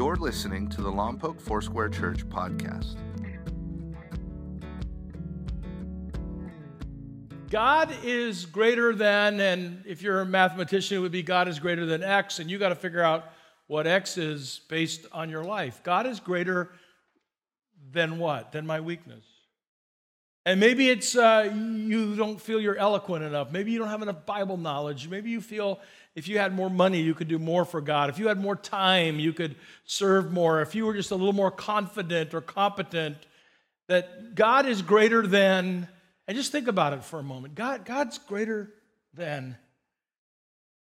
You're listening to the Lompoc Foursquare Church podcast. God is greater than, and if you're a mathematician, it would be God is greater than X, and you got to figure out what X is based on your life. God is greater than what? Than my weakness. And maybe it's uh, you don't feel you're eloquent enough. Maybe you don't have enough Bible knowledge. Maybe you feel if you had more money, you could do more for God. If you had more time, you could serve more. If you were just a little more confident or competent, that God is greater than, and just think about it for a moment. God, God's greater than.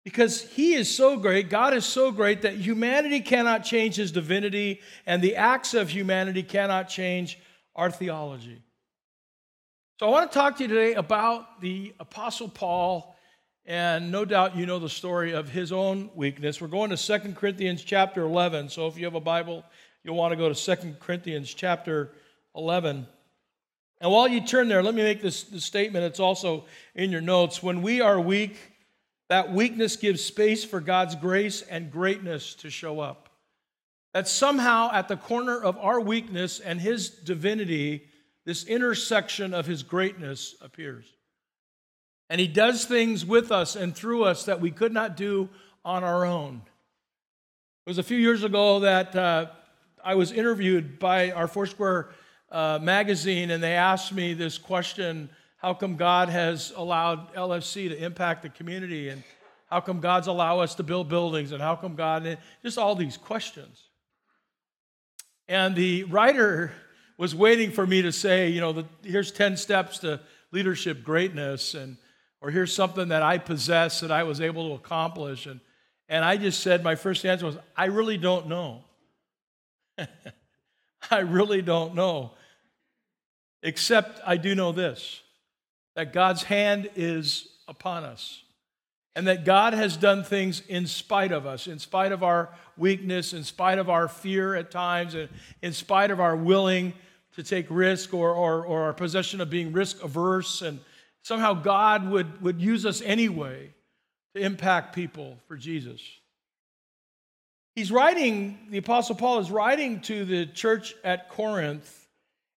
Because he is so great, God is so great that humanity cannot change his divinity, and the acts of humanity cannot change our theology. So I want to talk to you today about the Apostle Paul and no doubt you know the story of his own weakness. We're going to 2 Corinthians chapter 11. So if you have a Bible, you'll want to go to 2 Corinthians chapter 11. And while you turn there, let me make this, this statement. It's also in your notes. When we are weak, that weakness gives space for God's grace and greatness to show up. That somehow at the corner of our weakness and his divinity, this intersection of his greatness appears. And He does things with us and through us that we could not do on our own. It was a few years ago that uh, I was interviewed by our Foursquare uh, magazine, and they asked me this question How come God has allowed LFC to impact the community? And how come God's allow us to build buildings? And how come God, just all these questions. And the writer was waiting for me to say, you know, the, here's 10 steps to leadership greatness. And or here's something that I possess that I was able to accomplish. And, and I just said, my first answer was, I really don't know. I really don't know. Except I do know this that God's hand is upon us. And that God has done things in spite of us, in spite of our weakness, in spite of our fear at times, and in spite of our willing to take risk or, or, or our possession of being risk averse and, somehow God would, would use us anyway to impact people for Jesus. He's writing, the Apostle Paul is writing to the church at Corinth.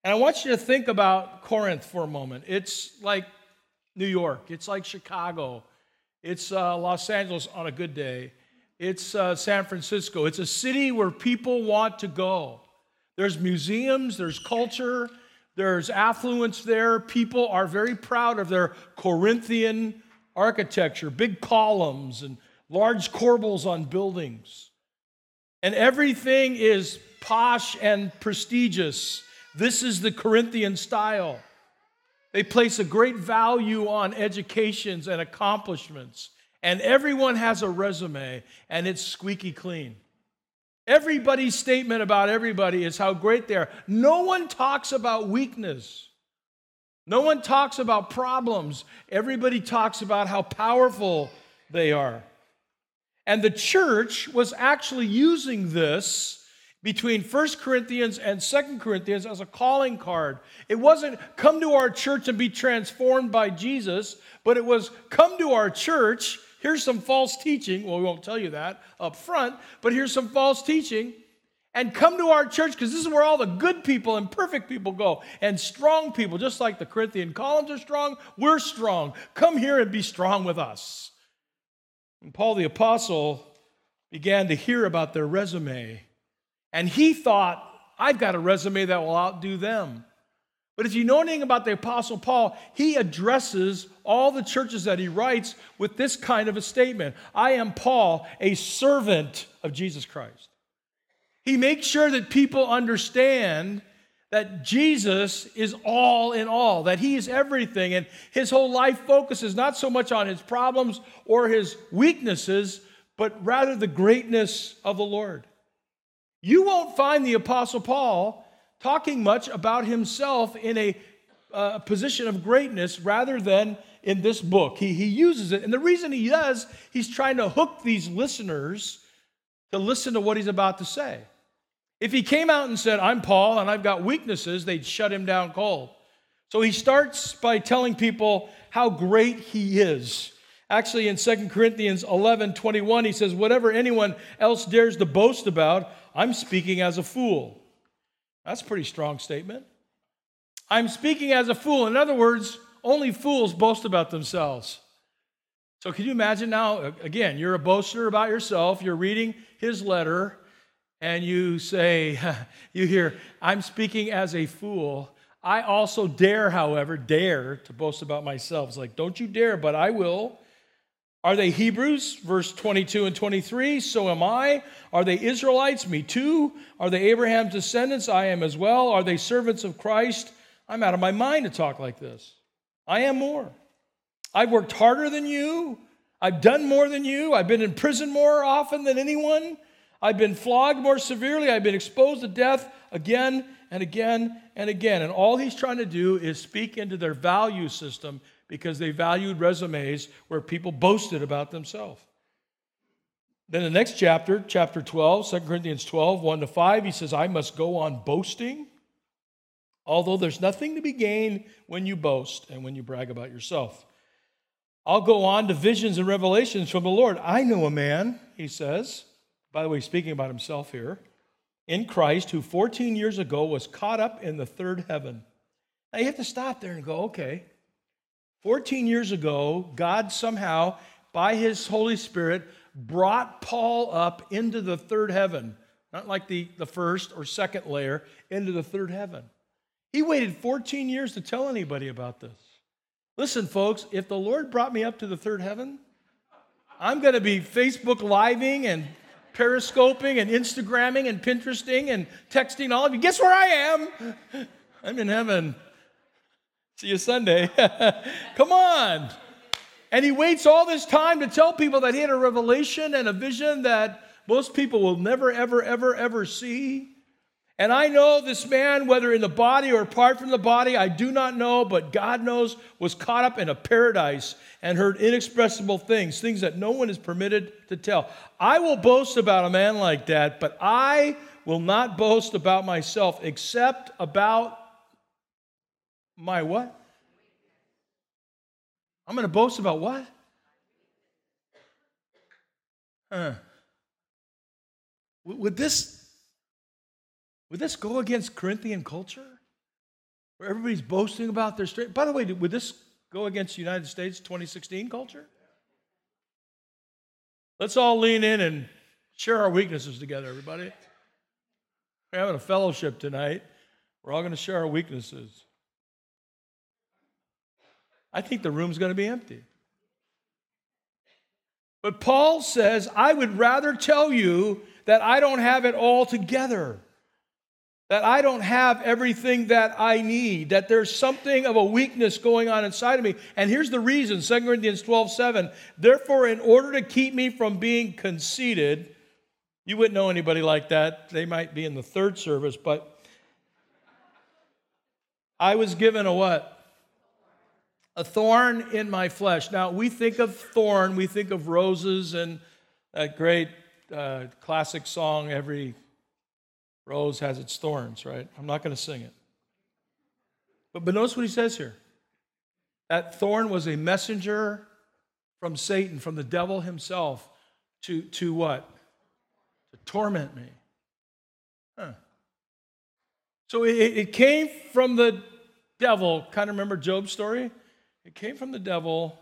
And I want you to think about Corinth for a moment. It's like New York, it's like Chicago, it's uh, Los Angeles on a good day, it's uh, San Francisco. It's a city where people want to go. There's museums, there's culture, there's affluence there. People are very proud of their Corinthian architecture, big columns and large corbels on buildings. And everything is posh and prestigious. This is the Corinthian style. They place a great value on educations and accomplishments. And everyone has a resume, and it's squeaky clean. Everybody's statement about everybody is how great they are. No one talks about weakness. No one talks about problems. Everybody talks about how powerful they are. And the church was actually using this between 1 Corinthians and 2 Corinthians as a calling card. It wasn't come to our church and be transformed by Jesus, but it was come to our church here's some false teaching. Well, we won't tell you that up front, but here's some false teaching. And come to our church because this is where all the good people and perfect people go, and strong people, just like the Corinthian columns are strong, we're strong. Come here and be strong with us. And Paul the Apostle began to hear about their resume, and he thought, I've got a resume that will outdo them. But if you know anything about the Apostle Paul, he addresses all the churches that he writes with this kind of a statement I am Paul, a servant of Jesus Christ. He makes sure that people understand that Jesus is all in all, that he is everything, and his whole life focuses not so much on his problems or his weaknesses, but rather the greatness of the Lord. You won't find the Apostle Paul talking much about himself in a uh, position of greatness rather than in this book. He, he uses it. And the reason he does, he's trying to hook these listeners to listen to what he's about to say. If he came out and said, I'm Paul and I've got weaknesses, they'd shut him down cold. So he starts by telling people how great he is. Actually, in 2 Corinthians 11 21, he says, Whatever anyone else dares to boast about, I'm speaking as a fool. That's a pretty strong statement. I'm speaking as a fool. In other words, only fools boast about themselves. So, can you imagine now? Again, you're a boaster about yourself. You're reading his letter, and you say, You hear, I'm speaking as a fool. I also dare, however, dare to boast about myself. It's like, Don't you dare, but I will. Are they Hebrews? Verse 22 and 23. So am I. Are they Israelites? Me too. Are they Abraham's descendants? I am as well. Are they servants of Christ? I'm out of my mind to talk like this. I am more. I've worked harder than you. I've done more than you. I've been in prison more often than anyone. I've been flogged more severely. I've been exposed to death again and again and again. And all he's trying to do is speak into their value system because they valued resumes where people boasted about themselves. Then the next chapter, chapter 12, 2 Corinthians 12, 1 to 5, he says, I must go on boasting, although there's nothing to be gained when you boast and when you brag about yourself. I'll go on to visions and revelations from the Lord. I know a man, he says, by the way, speaking about himself here, in Christ, who 14 years ago was caught up in the third heaven. Now you have to stop there and go, okay, 14 years ago, God somehow, by his Holy Spirit, brought Paul up into the third heaven, not like the, the first or second layer, into the third heaven. He waited 14 years to tell anybody about this. Listen, folks, if the Lord brought me up to the third heaven, I'm going to be Facebook living and periscoping and Instagramming and Pinteresting and texting all of you. Guess where I am? I'm in heaven. See you Sunday. Come on. And he waits all this time to tell people that he had a revelation and a vision that most people will never, ever, ever, ever see. And I know this man, whether in the body or apart from the body, I do not know, but God knows, was caught up in a paradise and heard inexpressible things, things that no one is permitted to tell. I will boast about a man like that, but I will not boast about myself except about my what? I'm going to boast about what? Huh. Would this would this go against Corinthian culture? Where everybody's boasting about their strength? By the way, would this go against United States 2016 culture? Let's all lean in and share our weaknesses together, everybody. We're having a fellowship tonight. We're all going to share our weaknesses. I think the room's going to be empty. But Paul says, I would rather tell you that I don't have it all together, that I don't have everything that I need, that there's something of a weakness going on inside of me. And here's the reason 2 Corinthians 12 7. Therefore, in order to keep me from being conceited, you wouldn't know anybody like that. They might be in the third service, but I was given a what? A thorn in my flesh. Now, we think of thorn, we think of roses and that great uh, classic song, Every Rose Has Its Thorns, right? I'm not going to sing it. But, but notice what he says here. That thorn was a messenger from Satan, from the devil himself, to, to what? To torment me. Huh. So it, it came from the devil. Kind of remember Job's story? It came from the devil,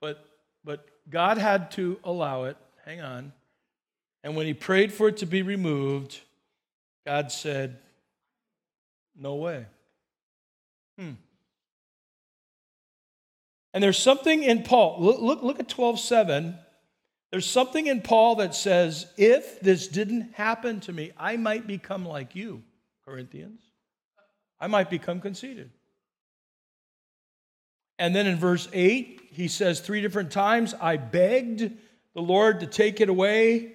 but, but God had to allow it. Hang on. And when he prayed for it to be removed, God said, No way. Hmm. And there's something in Paul. Look, look, look at 12 7. There's something in Paul that says, if this didn't happen to me, I might become like you, Corinthians. I might become conceited. And then in verse 8, he says three different times, I begged the Lord to take it away.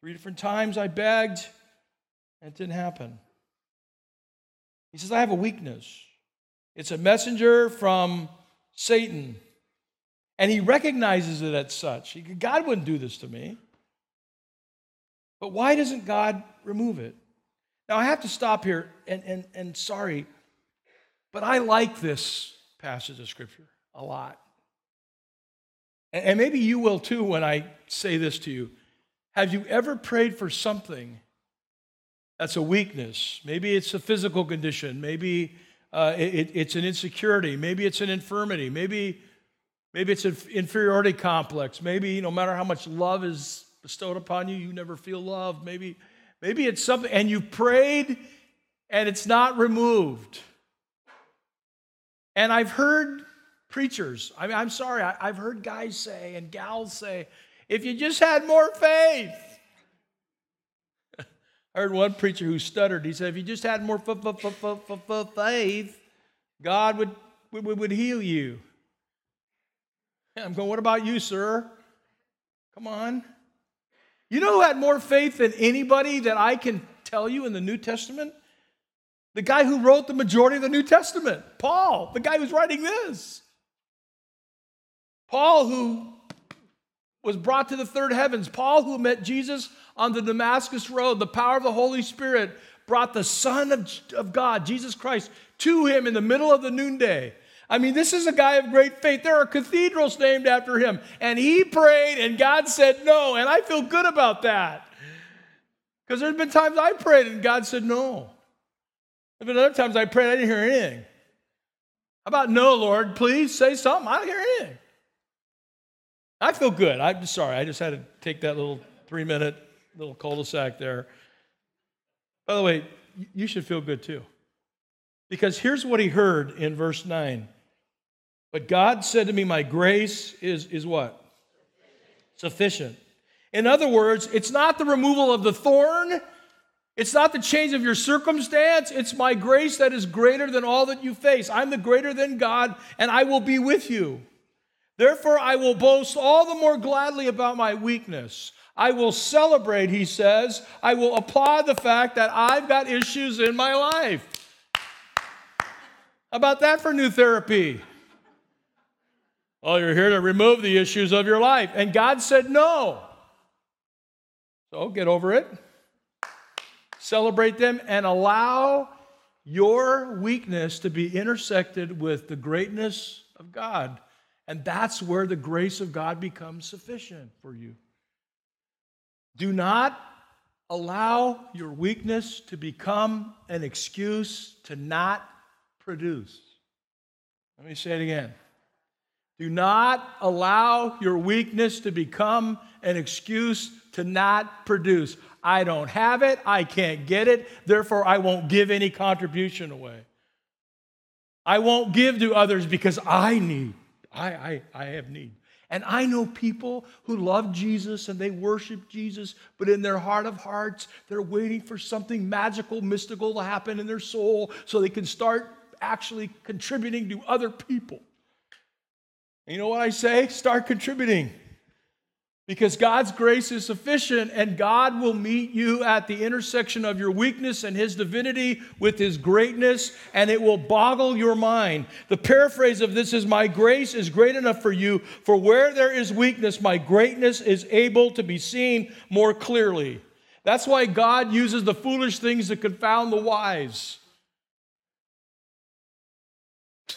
Three different times I begged, and it didn't happen. He says, I have a weakness. It's a messenger from Satan. And he recognizes it as such. God wouldn't do this to me. But why doesn't God remove it? Now, I have to stop here, and, and, and sorry, but I like this passage of Scripture a lot. And maybe you will too when I say this to you. Have you ever prayed for something that's a weakness? Maybe it's a physical condition. Maybe uh, it, it's an insecurity. Maybe it's an infirmity. Maybe, maybe it's an inferiority complex. Maybe no matter how much love is bestowed upon you, you never feel loved. Maybe, maybe it's something, and you prayed and it's not removed. And I've heard preachers, I mean, I'm sorry, I, I've heard guys say and gals say, if you just had more faith. I heard one preacher who stuttered. He said, if you just had more faith, God would, would, would heal you. I'm going, what about you, sir? Come on. You know who had more faith than anybody that I can tell you in the New Testament? The guy who wrote the majority of the New Testament, Paul, the guy who's writing this. Paul, who was brought to the third heavens, Paul, who met Jesus on the Damascus Road, the power of the Holy Spirit brought the Son of, of God, Jesus Christ, to him in the middle of the noonday. I mean, this is a guy of great faith. There are cathedrals named after him. And he prayed, and God said no. And I feel good about that. Because there's been times I prayed, and God said no. Been other times I prayed, I didn't hear anything. How about no, Lord? Please say something. I don't hear anything. I feel good. I'm sorry. I just had to take that little three minute little cul de sac there. By the way, you should feel good too. Because here's what he heard in verse 9. But God said to me, My grace is, is what? Sufficient. In other words, it's not the removal of the thorn, it's not the change of your circumstance. It's my grace that is greater than all that you face. I'm the greater than God, and I will be with you. Therefore, I will boast all the more gladly about my weakness. I will celebrate, he says. I will applaud the fact that I've got issues in my life. How about that for new therapy? Oh, you're here to remove the issues of your life. And God said no. So get over it celebrate them, and allow your weakness to be intersected with the greatness of God. And that's where the grace of God becomes sufficient for you. Do not allow your weakness to become an excuse to not produce. Let me say it again. Do not allow your weakness to become an excuse to not produce. I don't have it, I can't get it, therefore I won't give any contribution away. I won't give to others because I need. I, I, I have need. And I know people who love Jesus and they worship Jesus, but in their heart of hearts, they're waiting for something magical, mystical to happen in their soul so they can start actually contributing to other people. And you know what I say? Start contributing. Because God's grace is sufficient and God will meet you at the intersection of your weakness and His divinity with His greatness, and it will boggle your mind. The paraphrase of this is My grace is great enough for you, for where there is weakness, my greatness is able to be seen more clearly. That's why God uses the foolish things to confound the wise.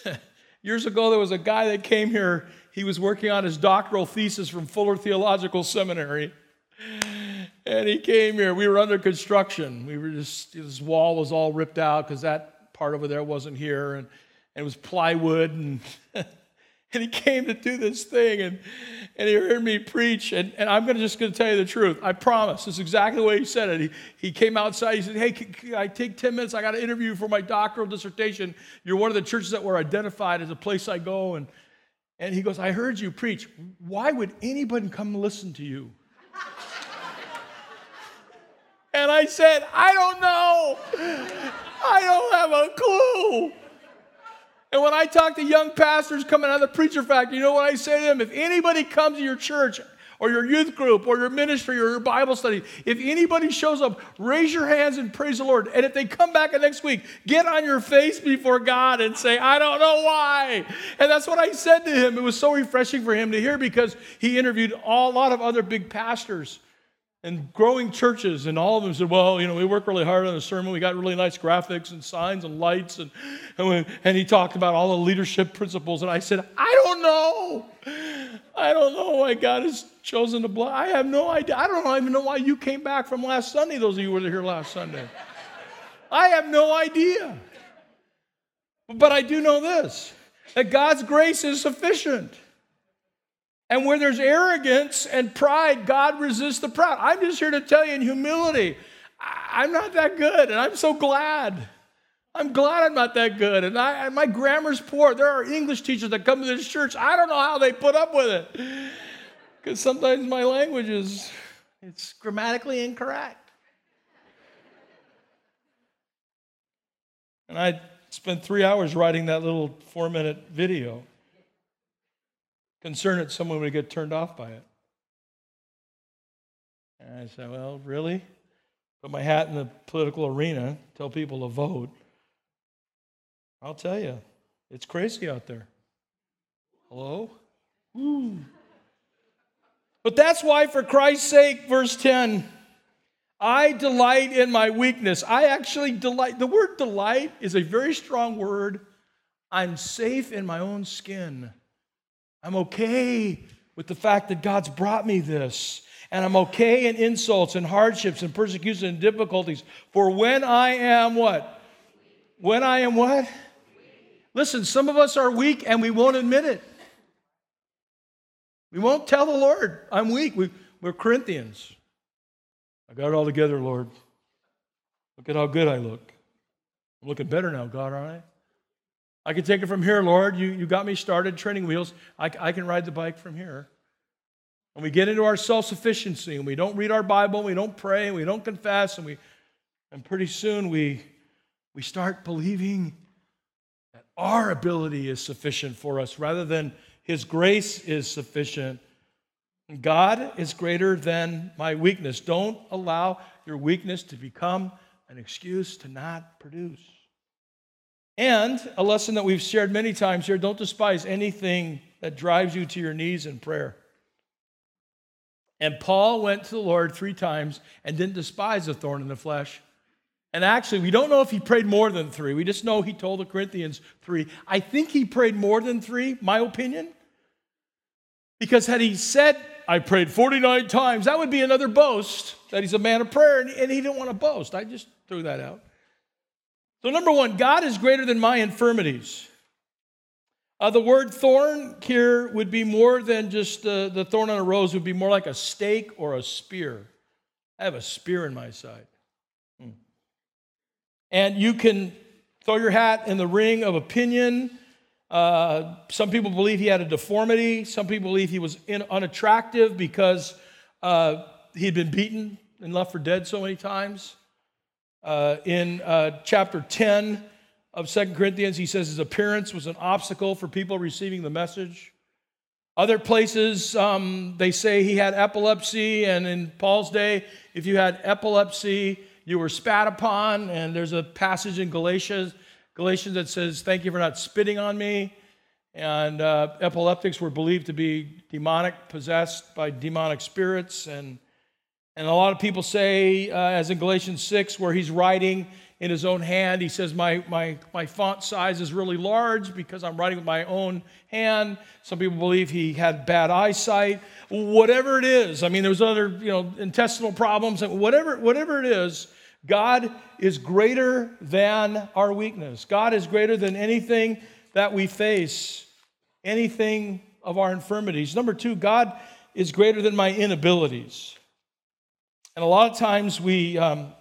Years ago, there was a guy that came here he was working on his doctoral thesis from Fuller Theological Seminary. And he came here. We were under construction. We were just, his wall was all ripped out because that part over there wasn't here. And, and it was plywood. And, and he came to do this thing. And, and he heard me preach. And, and I'm gonna, just going to tell you the truth. I promise. This is exactly the way he said it. He, he came outside. He said, Hey, can, can I take 10 minutes? I got an interview for my doctoral dissertation. You're one of the churches that were identified as a place I go. And and he goes, I heard you preach. Why would anybody come listen to you? and I said, I don't know. I don't have a clue. And when I talk to young pastors coming out of the preacher factory, you know what I say to them? If anybody comes to your church or your youth group or your ministry or your Bible study, if anybody shows up, raise your hands and praise the Lord. And if they come back the next week, get on your face before God and say, I don't know why. And that's what I said to him. It was so refreshing for him to hear because he interviewed a lot of other big pastors and growing churches, and all of them said, Well, you know, we worked really hard on the sermon. We got really nice graphics and signs and lights. And, and, we, and he talked about all the leadership principles. And I said, I don't know. I don't know why God has chosen to bless. I have no idea. I don't even know why you came back from last Sunday, those of you who were here last Sunday. I have no idea. But I do know this that God's grace is sufficient. And where there's arrogance and pride, God resists the proud. I'm just here to tell you in humility, I'm not that good, and I'm so glad. I'm glad I'm not that good. And, I, and my grammar's poor. There are English teachers that come to this church. I don't know how they put up with it. Because sometimes my language is it's grammatically incorrect. And I spent three hours writing that little four minute video. Concerned that someone would get turned off by it. And I said, Well, really? Put my hat in the political arena, tell people to vote. I'll tell you, it's crazy out there. Hello? Woo. But that's why, for Christ's sake, verse 10, I delight in my weakness. I actually delight. The word delight is a very strong word. I'm safe in my own skin. I'm okay with the fact that God's brought me this. And I'm okay in insults and hardships and persecution and difficulties. For when I am what? When I am what? Listen, some of us are weak and we won't admit it. We won't tell the Lord, I'm weak. We, we're Corinthians. I got it all together, Lord. Look at how good I look. I'm looking better now, God, aren't I? I can take it from here, Lord. You, you got me started, training wheels. I, I can ride the bike from here. And we get into our self sufficiency and we don't read our Bible, we don't pray, and we don't confess, and, we, and pretty soon we, we start believing that our ability is sufficient for us rather than His grace is sufficient. God is greater than my weakness. Don't allow your weakness to become an excuse to not produce. And a lesson that we've shared many times here don't despise anything that drives you to your knees in prayer. And Paul went to the Lord three times and didn't despise the thorn in the flesh. And actually, we don't know if he prayed more than three. We just know he told the Corinthians three. I think he prayed more than three, my opinion. Because had he said, I prayed 49 times, that would be another boast that he's a man of prayer, and he didn't want to boast. I just threw that out. So, number one, God is greater than my infirmities. Uh, the word thorn here would be more than just uh, the thorn on a rose, it would be more like a stake or a spear. I have a spear in my side. Hmm. And you can throw your hat in the ring of opinion. Uh, some people believe he had a deformity. Some people believe he was in, unattractive because uh, he'd been beaten and left for dead so many times. Uh, in uh, chapter 10, of Second Corinthians, he says his appearance was an obstacle for people receiving the message. Other places, um, they say he had epilepsy, and in Paul's day, if you had epilepsy, you were spat upon. And there's a passage in Galatians, Galatians that says, Thank you for not spitting on me. And uh, epileptics were believed to be demonic, possessed by demonic spirits. And, and a lot of people say, uh, as in Galatians 6, where he's writing, in his own hand. He says, my, my, my font size is really large because I'm writing with my own hand. Some people believe he had bad eyesight. Whatever it is, I mean, there's other, you know, intestinal problems. Whatever, whatever it is, God is greater than our weakness. God is greater than anything that we face, anything of our infirmities. Number two, God is greater than my inabilities. And a lot of times we, um,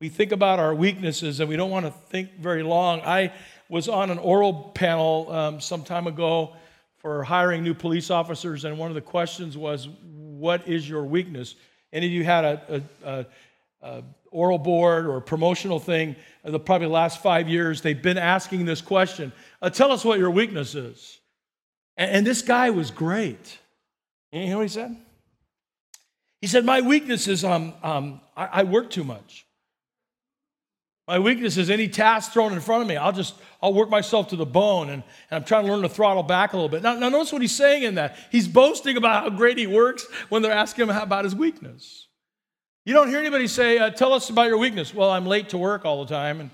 we think about our weaknesses and we don't want to think very long. I was on an oral panel um, some time ago for hiring new police officers, and one of the questions was, What is your weakness? Any of you had a, a, a, a oral board or promotional thing, in the probably last five years, they've been asking this question uh, Tell us what your weakness is. And, and this guy was great. You know what he said? He said, My weakness is um, um, I, I work too much. My weakness is any task thrown in front of me. I'll just, I'll work myself to the bone and, and I'm trying to learn to throttle back a little bit. Now, now, notice what he's saying in that. He's boasting about how great he works when they're asking him about his weakness. You don't hear anybody say, uh, tell us about your weakness. Well, I'm late to work all the time and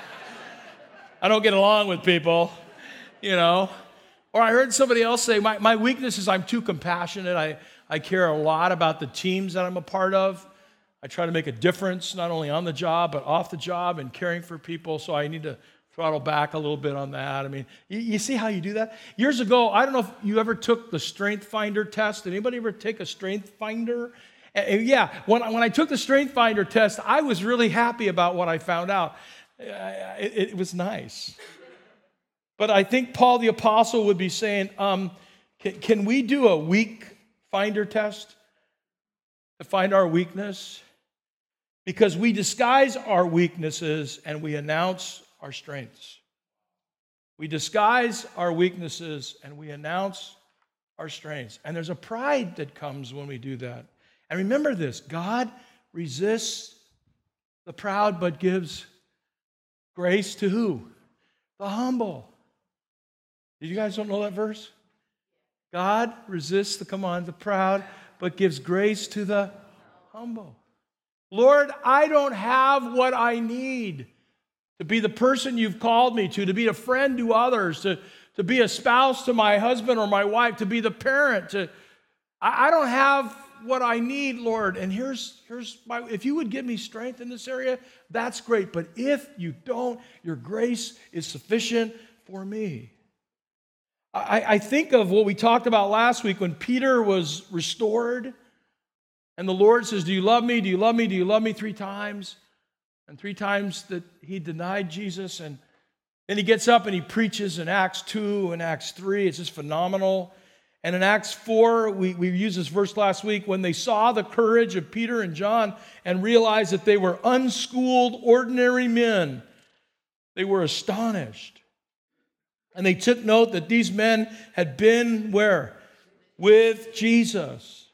I don't get along with people, you know. Or I heard somebody else say, my, my weakness is I'm too compassionate. I, I care a lot about the teams that I'm a part of. I try to make a difference, not only on the job, but off the job and caring for people. So I need to throttle back a little bit on that. I mean, you, you, see how you do that? Years ago, I don't know if you ever took the Strength Finder test. Did anybody ever take a Strength Finder? And yeah, when, when I took the Strength Finder test, I was really happy about what I found out. Eh, it, it was nice. But I think Paul the Apostle would be saying, um, can, can we do a weak finder test to find our weakness? Because we disguise our weaknesses and we announce our strengths. We disguise our weaknesses and we announce our strengths. And there's a pride that comes when we do that. And remember this God resists the proud but gives grace to who? The humble. You guys don't know that verse? God resists the come on the proud, but gives grace to the humble. Lord, I don't have what I need to be the person you've called me to, to be a friend to others, to, to be a spouse to my husband or my wife, to be the parent. To, I, I don't have what I need, Lord. And here's, here's my, if you would give me strength in this area, that's great. But if you don't, your grace is sufficient for me. I, I think of what we talked about last week when Peter was restored, and the Lord says, Do you love me? Do you love me? Do you love me? Three times. And three times that he denied Jesus. And then he gets up and he preaches in Acts 2 and Acts 3. It's just phenomenal. And in Acts 4, we, we used this verse last week when they saw the courage of Peter and John and realized that they were unschooled, ordinary men, they were astonished. And they took note that these men had been where? With Jesus.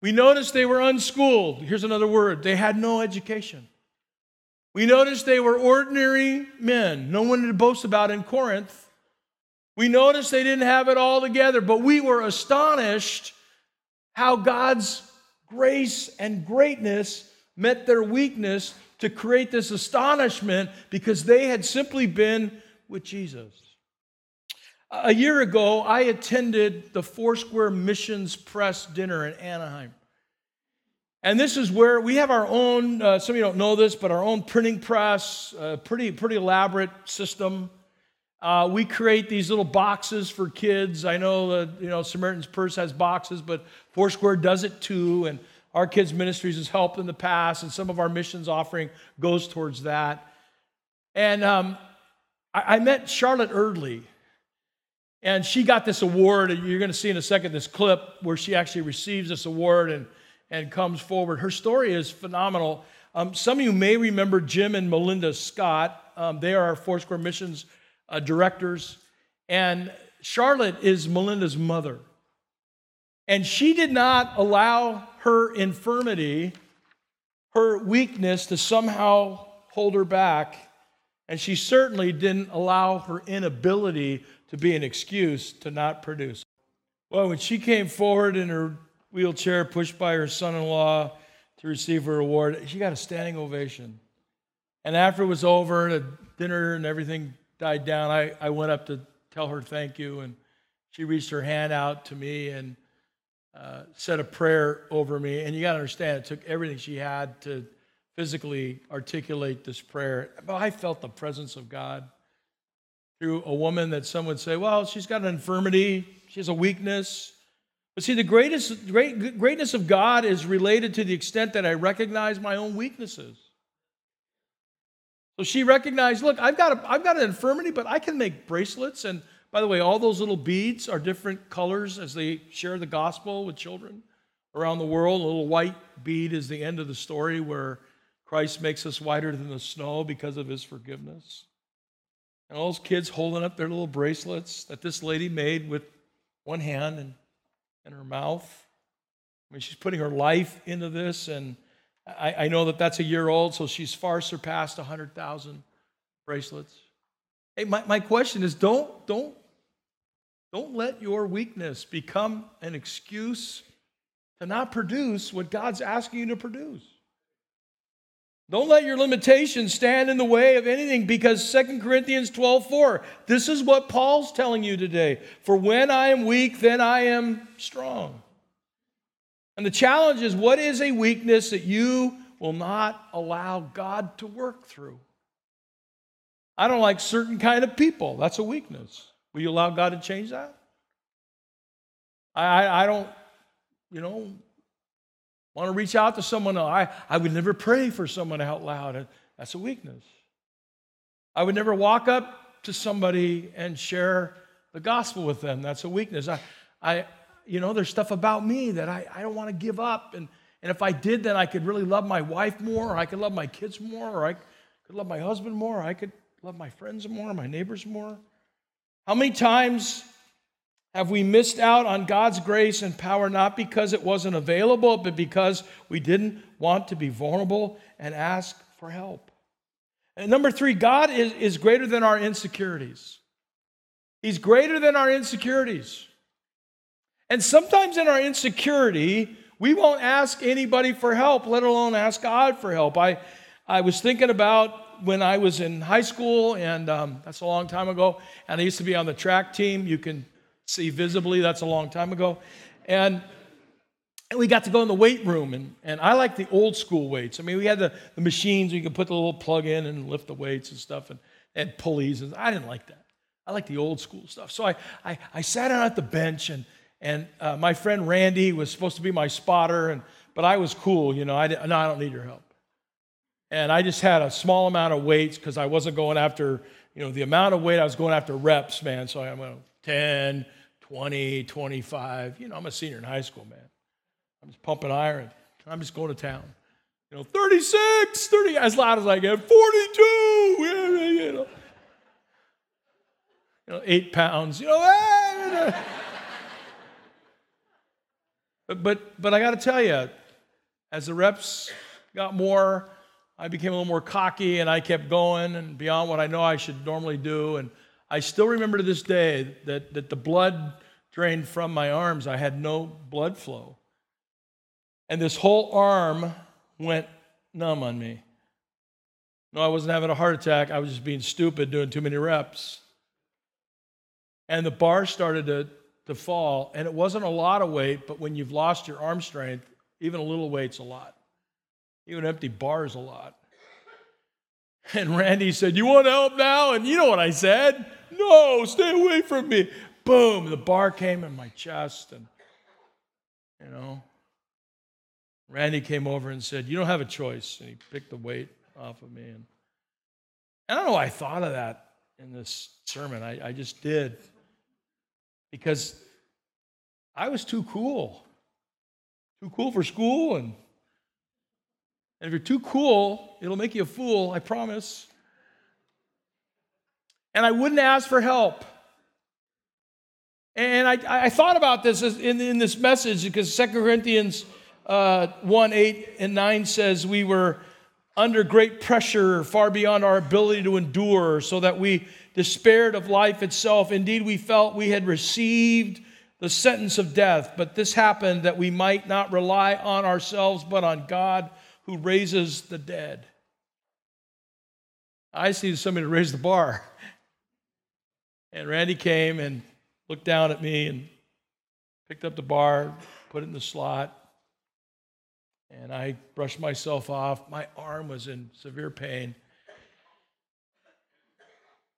We noticed they were unschooled. Here's another word they had no education. We noticed they were ordinary men, no one to boast about in Corinth. We noticed they didn't have it all together, but we were astonished how God's grace and greatness met their weakness to create this astonishment because they had simply been with Jesus. A year ago, I attended the Foursquare Missions Press dinner in Anaheim. And this is where we have our own, uh, some of you don't know this, but our own printing press, uh, pretty, pretty elaborate system. Uh, we create these little boxes for kids. I know that, you know, Samaritan's Purse has boxes, but Foursquare does it too. And our kids' ministries has helped in the past, and some of our missions offering goes towards that. And um, I, I met Charlotte Erdley. And she got this award, and you're going to see in a second this clip where she actually receives this award and, and comes forward. Her story is phenomenal. Um, some of you may remember Jim and Melinda Scott. Um, they are our Foursquare Missions uh, directors. And Charlotte is Melinda's mother. And she did not allow her infirmity, her weakness to somehow hold her back. And she certainly didn't allow her inability to be an excuse to not produce. Well, when she came forward in her wheelchair, pushed by her son in law to receive her award, she got a standing ovation. And after it was over, the dinner and everything died down, I, I went up to tell her thank you. And she reached her hand out to me and uh, said a prayer over me. And you got to understand, it took everything she had to physically articulate this prayer. But I felt the presence of God through a woman that some would say, well, she's got an infirmity, she has a weakness. But see, the greatest, great, greatness of God is related to the extent that I recognize my own weaknesses. So she recognized, look, I've got, a, I've got an infirmity, but I can make bracelets. And by the way, all those little beads are different colors as they share the gospel with children around the world. A little white bead is the end of the story where Christ makes us whiter than the snow because of his forgiveness. And all those kids holding up their little bracelets that this lady made with one hand and, and her mouth. I mean, she's putting her life into this, and I, I know that that's a year old, so she's far surpassed 100,000 bracelets. Hey, my, my question is don't, don't, don't let your weakness become an excuse to not produce what God's asking you to produce. Don't let your limitations stand in the way of anything because 2 Corinthians 12 4, this is what Paul's telling you today. For when I am weak, then I am strong. And the challenge is what is a weakness that you will not allow God to work through? I don't like certain kind of people. That's a weakness. Will you allow God to change that? I, I, I don't, you know, want to reach out to someone. else. I, I would never pray for someone out loud. That's a weakness. I would never walk up to somebody and share the gospel with them. That's a weakness. I, I you know, there's stuff about me that I, I don't want to give up. And, and if I did, then I could really love my wife more, or I could love my kids more, or I could love my husband more, or I could love my friends more, my neighbors more. How many times have we missed out on God's grace and power not because it wasn't available, but because we didn't want to be vulnerable and ask for help? And number three, God is, is greater than our insecurities. He's greater than our insecurities. And sometimes in our insecurity, we won't ask anybody for help, let alone ask God for help. I, I was thinking about when I was in high school, and um, that's a long time ago, and I used to be on the track team. You can see visibly, that's a long time ago. And and we got to go in the weight room, and, and I like the old school weights. I mean, we had the, the machines, you could put the little plug in and lift the weights and stuff, and, and pulleys. And I didn't like that. I like the old school stuff. So I, I, I sat down at the bench, and, and uh, my friend Randy was supposed to be my spotter, and, but I was cool, you know. I no, I don't need your help. And I just had a small amount of weights because I wasn't going after, you know, the amount of weight I was going after reps, man. So I went 10, 20, 25. You know, I'm a senior in high school, man. I'm just pumping iron. I'm just going to town. You know, 36, 30, as loud as I get, 42, you know. You know, eight pounds, you know. but, but, but I got to tell you, as the reps got more, I became a little more cocky and I kept going and beyond what I know I should normally do. And I still remember to this day that, that the blood drained from my arms. I had no blood flow. And this whole arm went numb on me. No, I wasn't having a heart attack. I was just being stupid, doing too many reps. And the bar started to, to fall. And it wasn't a lot of weight, but when you've lost your arm strength, even a little weight's a lot. Even empty bars a lot. And Randy said, You want help now? And you know what I said? No, stay away from me. Boom, the bar came in my chest. And, you know, Randy came over and said, You don't have a choice. And he picked the weight off of me. And I don't know why I thought of that in this sermon. I, I just did. Because I was too cool. Too cool for school. And, and if you're too cool, it'll make you a fool, I promise and I wouldn't ask for help. And I, I thought about this in, in this message because 2 Corinthians uh, 1 8 and 9 says we were under great pressure, far beyond our ability to endure, so that we despaired of life itself. Indeed, we felt we had received the sentence of death, but this happened that we might not rely on ourselves, but on God who raises the dead. I see somebody to raise the bar. And Randy came and looked down at me and picked up the bar, put it in the slot. And I brushed myself off. My arm was in severe pain.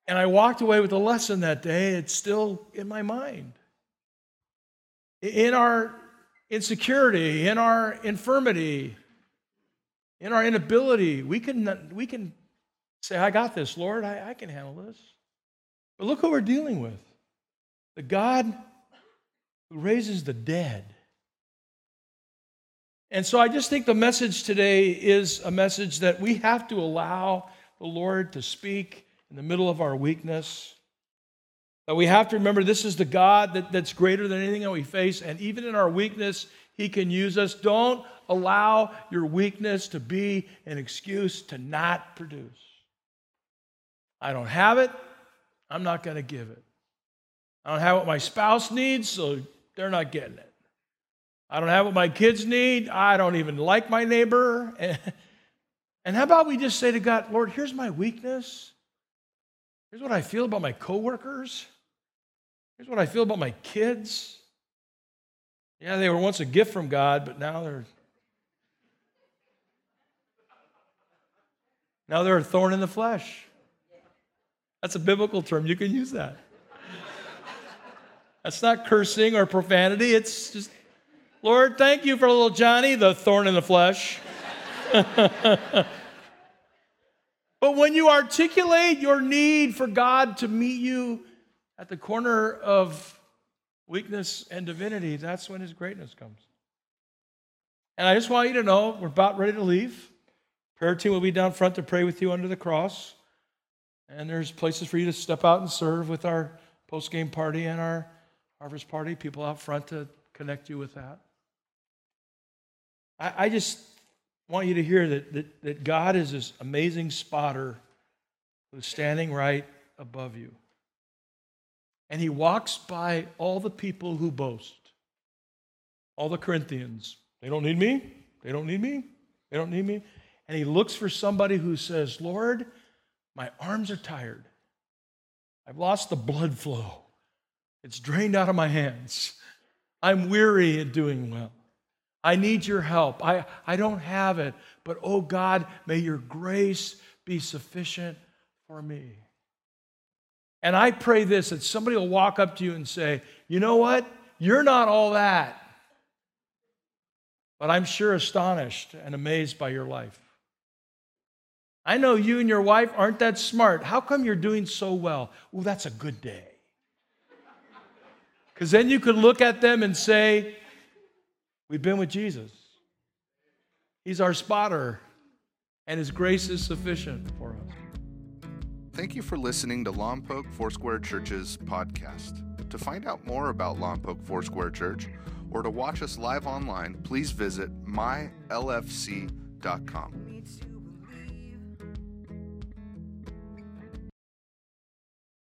And I walked away with a lesson that day. It's still in my mind. In our insecurity, in our infirmity, in our inability, we can, we can say, I got this, Lord. I, I can handle this. But look who we're dealing with the God who raises the dead. And so I just think the message today is a message that we have to allow the Lord to speak in the middle of our weakness. That we have to remember this is the God that, that's greater than anything that we face. And even in our weakness, He can use us. Don't allow your weakness to be an excuse to not produce. I don't have it. I'm not going to give it. I don't have what my spouse needs, so they're not getting it. I don't have what my kids need. I don't even like my neighbor. And how about we just say to God, Lord, here's my weakness. Here's what I feel about my coworkers. Here's what I feel about my kids. Yeah, they were once a gift from God, but now they're now they're a thorn in the flesh. That's a biblical term. You can use that. That's not cursing or profanity. It's just, Lord, thank you for little Johnny, the thorn in the flesh. but when you articulate your need for God to meet you at the corner of weakness and divinity, that's when his greatness comes. And I just want you to know we're about ready to leave. Prayer team will be down front to pray with you under the cross. And there's places for you to step out and serve with our post game party and our harvest party. People out front to connect you with that. I, I just want you to hear that, that, that God is this amazing spotter who's standing right above you. And he walks by all the people who boast, all the Corinthians. They don't need me. They don't need me. They don't need me. And he looks for somebody who says, Lord, my arms are tired. I've lost the blood flow. It's drained out of my hands. I'm weary at doing well. I need your help. I, I don't have it, but oh God, may your grace be sufficient for me. And I pray this that somebody will walk up to you and say, You know what? You're not all that. But I'm sure astonished and amazed by your life. I know you and your wife aren't that smart. How come you're doing so well? Well, that's a good day. Because then you could look at them and say, We've been with Jesus. He's our spotter, and His grace is sufficient for us. Thank you for listening to Lompoc Foursquare Church's podcast. To find out more about Lompoc Foursquare Church or to watch us live online, please visit mylfc.com.